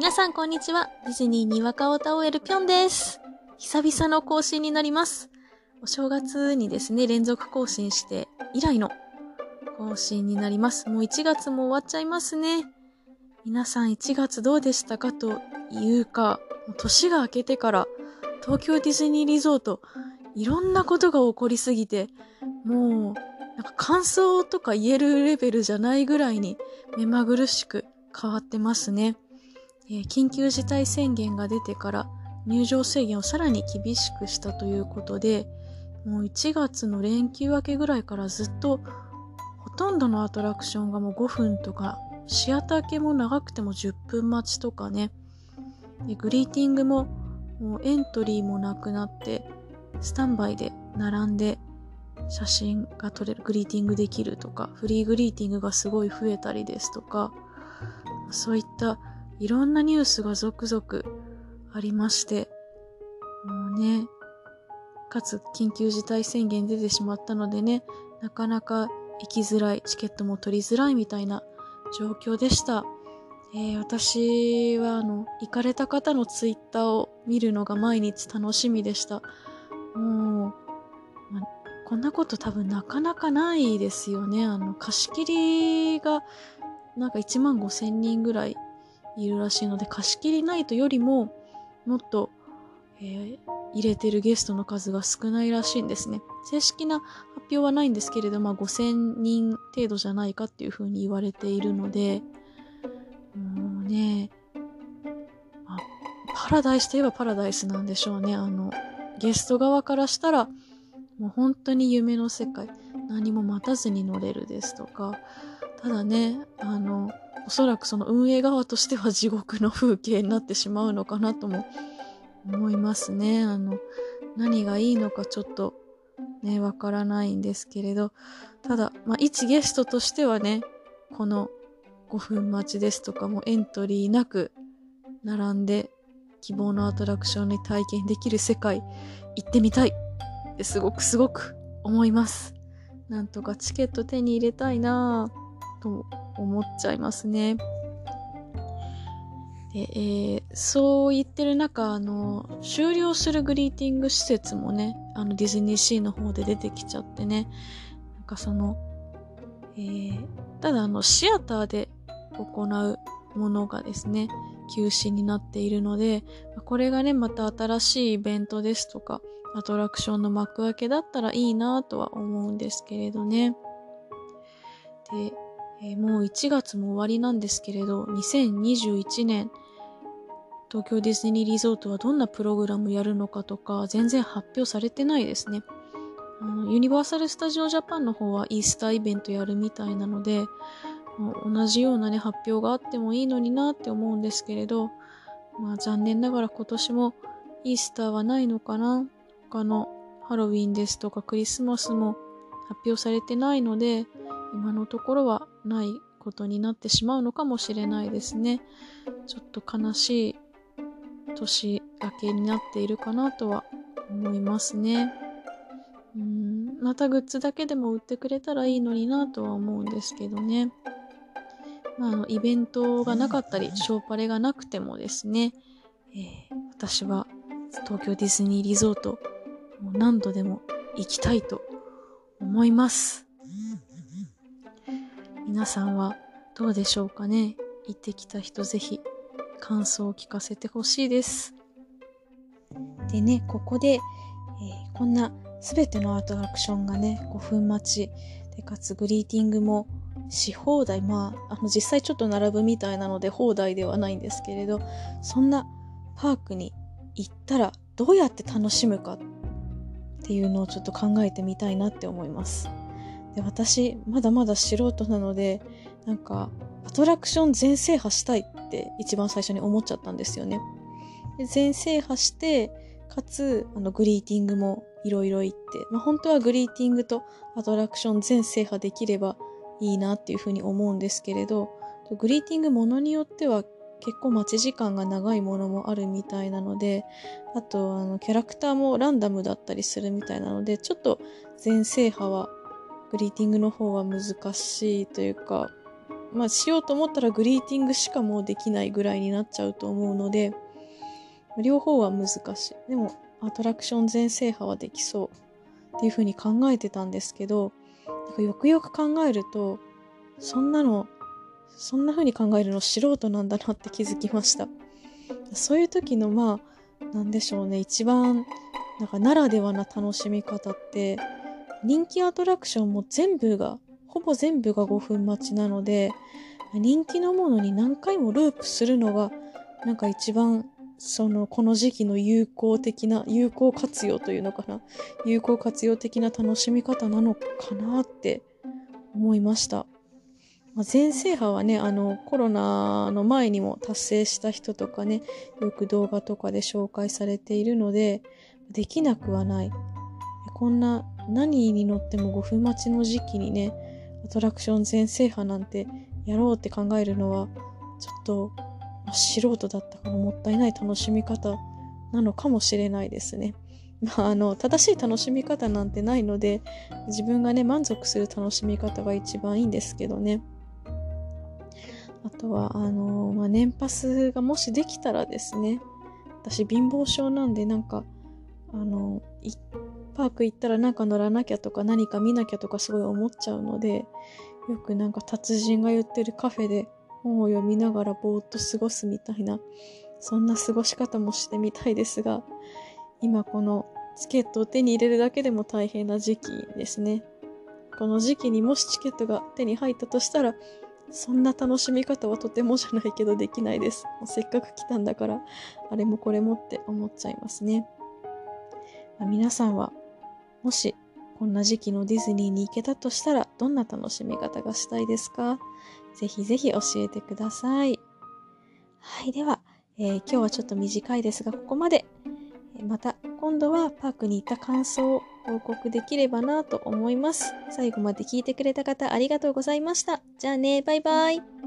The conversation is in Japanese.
皆さんこんにちは。ディズニーにわかをたおえるぴょんです。久々の更新になります。お正月にですね、連続更新して以来の更新になります。もう1月も終わっちゃいますね。皆さん1月どうでしたかというか、もう年が明けてから東京ディズニーリゾート、いろんなことが起こりすぎて、もう、なんか感想とか言えるレベルじゃないぐらいに目まぐるしく変わってますね。緊急事態宣言が出てから入場制限をさらに厳しくしたということで、もう1月の連休明けぐらいからずっとほとんどのアトラクションがもう5分とか、シアター系も長くても10分待ちとかね。でグリーティングももうエントリーもなくなって、スタンバイで並んで写真が撮れる、グリーティングできるとか、フリーグリーティングがすごい増えたりですとか、そういったいろんなニュースが続々ありまして、もうね、かつ緊急事態宣言出てしまったのでね、なかなか行きづらい、チケットも取りづらいみたいな状況でした。えー私はあの、行かれた方のツイッターを見るのが毎日楽しみでした。もう、まこんなこと多分なかなかないですよね。あの、貸し切りがなんか1万5千人ぐらいいるらしいので、貸し切りナイトよりももっと、えー入れてるゲストの数が少ないらしいんですね。正式な発表はないんですけれど、まあ5000人程度じゃないかっていうふうに言われているので、もうね、まあパラダイスといえばパラダイスなんでしょうね。あの、ゲスト側からしたら、もう本当に夢の世界、何も待たずに乗れるですとか、ただね、あの、おそらくその運営側としては地獄の風景になってしまうのかなとも思いますね。あの、何がいいのかちょっとね、わからないんですけれど、ただ、まあ、一ゲストとしてはね、この5分待ちですとかもエントリーなく並んで希望のアトラクションに体験できる世界行ってみたいってすごくすごく思います。なんとかチケット手に入れたいなぁと思っちゃいますね。で、えーそう言ってる中、あの、終了するグリーティング施設もね、あのディズニーシーの方で出てきちゃってね、なんかその、えーただあの、シアターで行うものがですね、休止になっているので、これがね、また新しいイベントですとか、アトラクションの幕開けだったらいいなとは思うんですけれどね。で、えーもう1月も終わりなんですけれど、2021年、東京ディズニーリゾートはどんなプログラムやるのかとか、全然発表されてないですね。ユニバーサル・スタジオ・ジャパンの方はイースターイベントやるみたいなので、同じようなね、発表があってもいいのになって思うんですけれど、まあ残念ながら今年もイースターはないのかな他のハロウィンですとかクリスマスも発表されてないので、今のところはないことになってしまうのかもしれないですね。ちょっと悲しい年明けになっているかなとは思いますね。うん、またグッズだけでも売ってくれたらいいのになとは思うんですけどね。まあ、あの、イベントがなかったり、ショーパレがなくてもですね、えー私は東京ディズニーリゾート、もう何度でも行きたいと思います。皆さんはどうでしょうかね？行ってきた人ぜひ感想を聞かせてほしいです。でね、ここで、えーこんなすべてのアトラクションがね、5分待ち、で、かつグリーティングもし放題、まあ、あの、実際ちょっと並ぶみたいなので放題ではないんですけれど、そんなパークに行ったらどうやって楽しむかっていうのをちょっと考えてみたいなって思います。で、私、まだまだ素人なので、なんか、アトラクション全制覇したいって一番最初に思っちゃったんですよね。で全制覇して、かつ、あの、グリーティングもいろいろ行って、まあ、本当はグリーティングとアトラクション全制覇できればいいなっていうふうに思うんですけれど、グリーティングものによっては結構待ち時間が長いものもあるみたいなので、あと、あの、キャラクターもランダムだったりするみたいなので、ちょっと全制覇は、グリーティングの方は難しいというか、まあしようと思ったらグリーティングしかもうできないぐらいになっちゃうと思うので、両方は難しい。でも、アトラクション全制覇はできそうっていうふうに考えてたんですけど、なんかよくよく考えると、そんなの、そんな風に考えるの素人なんだなって気づきました。そういう時のまあ、なんでしょうね、一番、なんかならではな楽しみ方って、人気アトラクションも全部が、ほぼ全部が5分待ちなので、人気のものに何回もループするのが、なんか一番その、この時期の有効的な、有効活用というのかな。有効活用的な楽しみ方なのかなって思いました。まあ、全制覇はね、あの、コロナの前にも達成した人とかね、よく動画とかで紹介されているので、できなくはない。こんな何に乗っても5分待ちの時期にね、アトラクション全制覇なんてやろうって考えるのは、ちょっと素人だったからもったいない楽しみ方なのかもしれないですね。まあ、あの、正しい楽しみ方なんてないので、自分がね、満足する楽しみ方が一番いいんですけどね。あとは、あの、まあ、年パスがもしできたらですね、私貧乏症なんで、なんか、あの、パーク行ったらなんか乗らなきゃとか何か見なきゃとかすごい思っちゃうので、よくなんか達人が言ってるカフェで本を読みながらぼーっと過ごすみたいな、そんな過ごし方もしてみたいですが、今このチケットを手に入れるだけでも大変な時期ですね。この時期にもしチケットが手に入ったとしたら、そんな楽しみ方はとてもじゃないけどできないです。せっかく来たんだから、あれもこれもって思っちゃいますね。皆さんは、もしこんな時期のディズニーに行けたとしたら、どんな楽しみ方がしたいですか？ぜひぜひ教えてください。はい、では、えー、今日はちょっと短いですが、ここまで。また、今度はパークに行った感想を報告できればなと思います。最後まで聞いてくれた方ありがとうございました。じゃあね、バイバイ。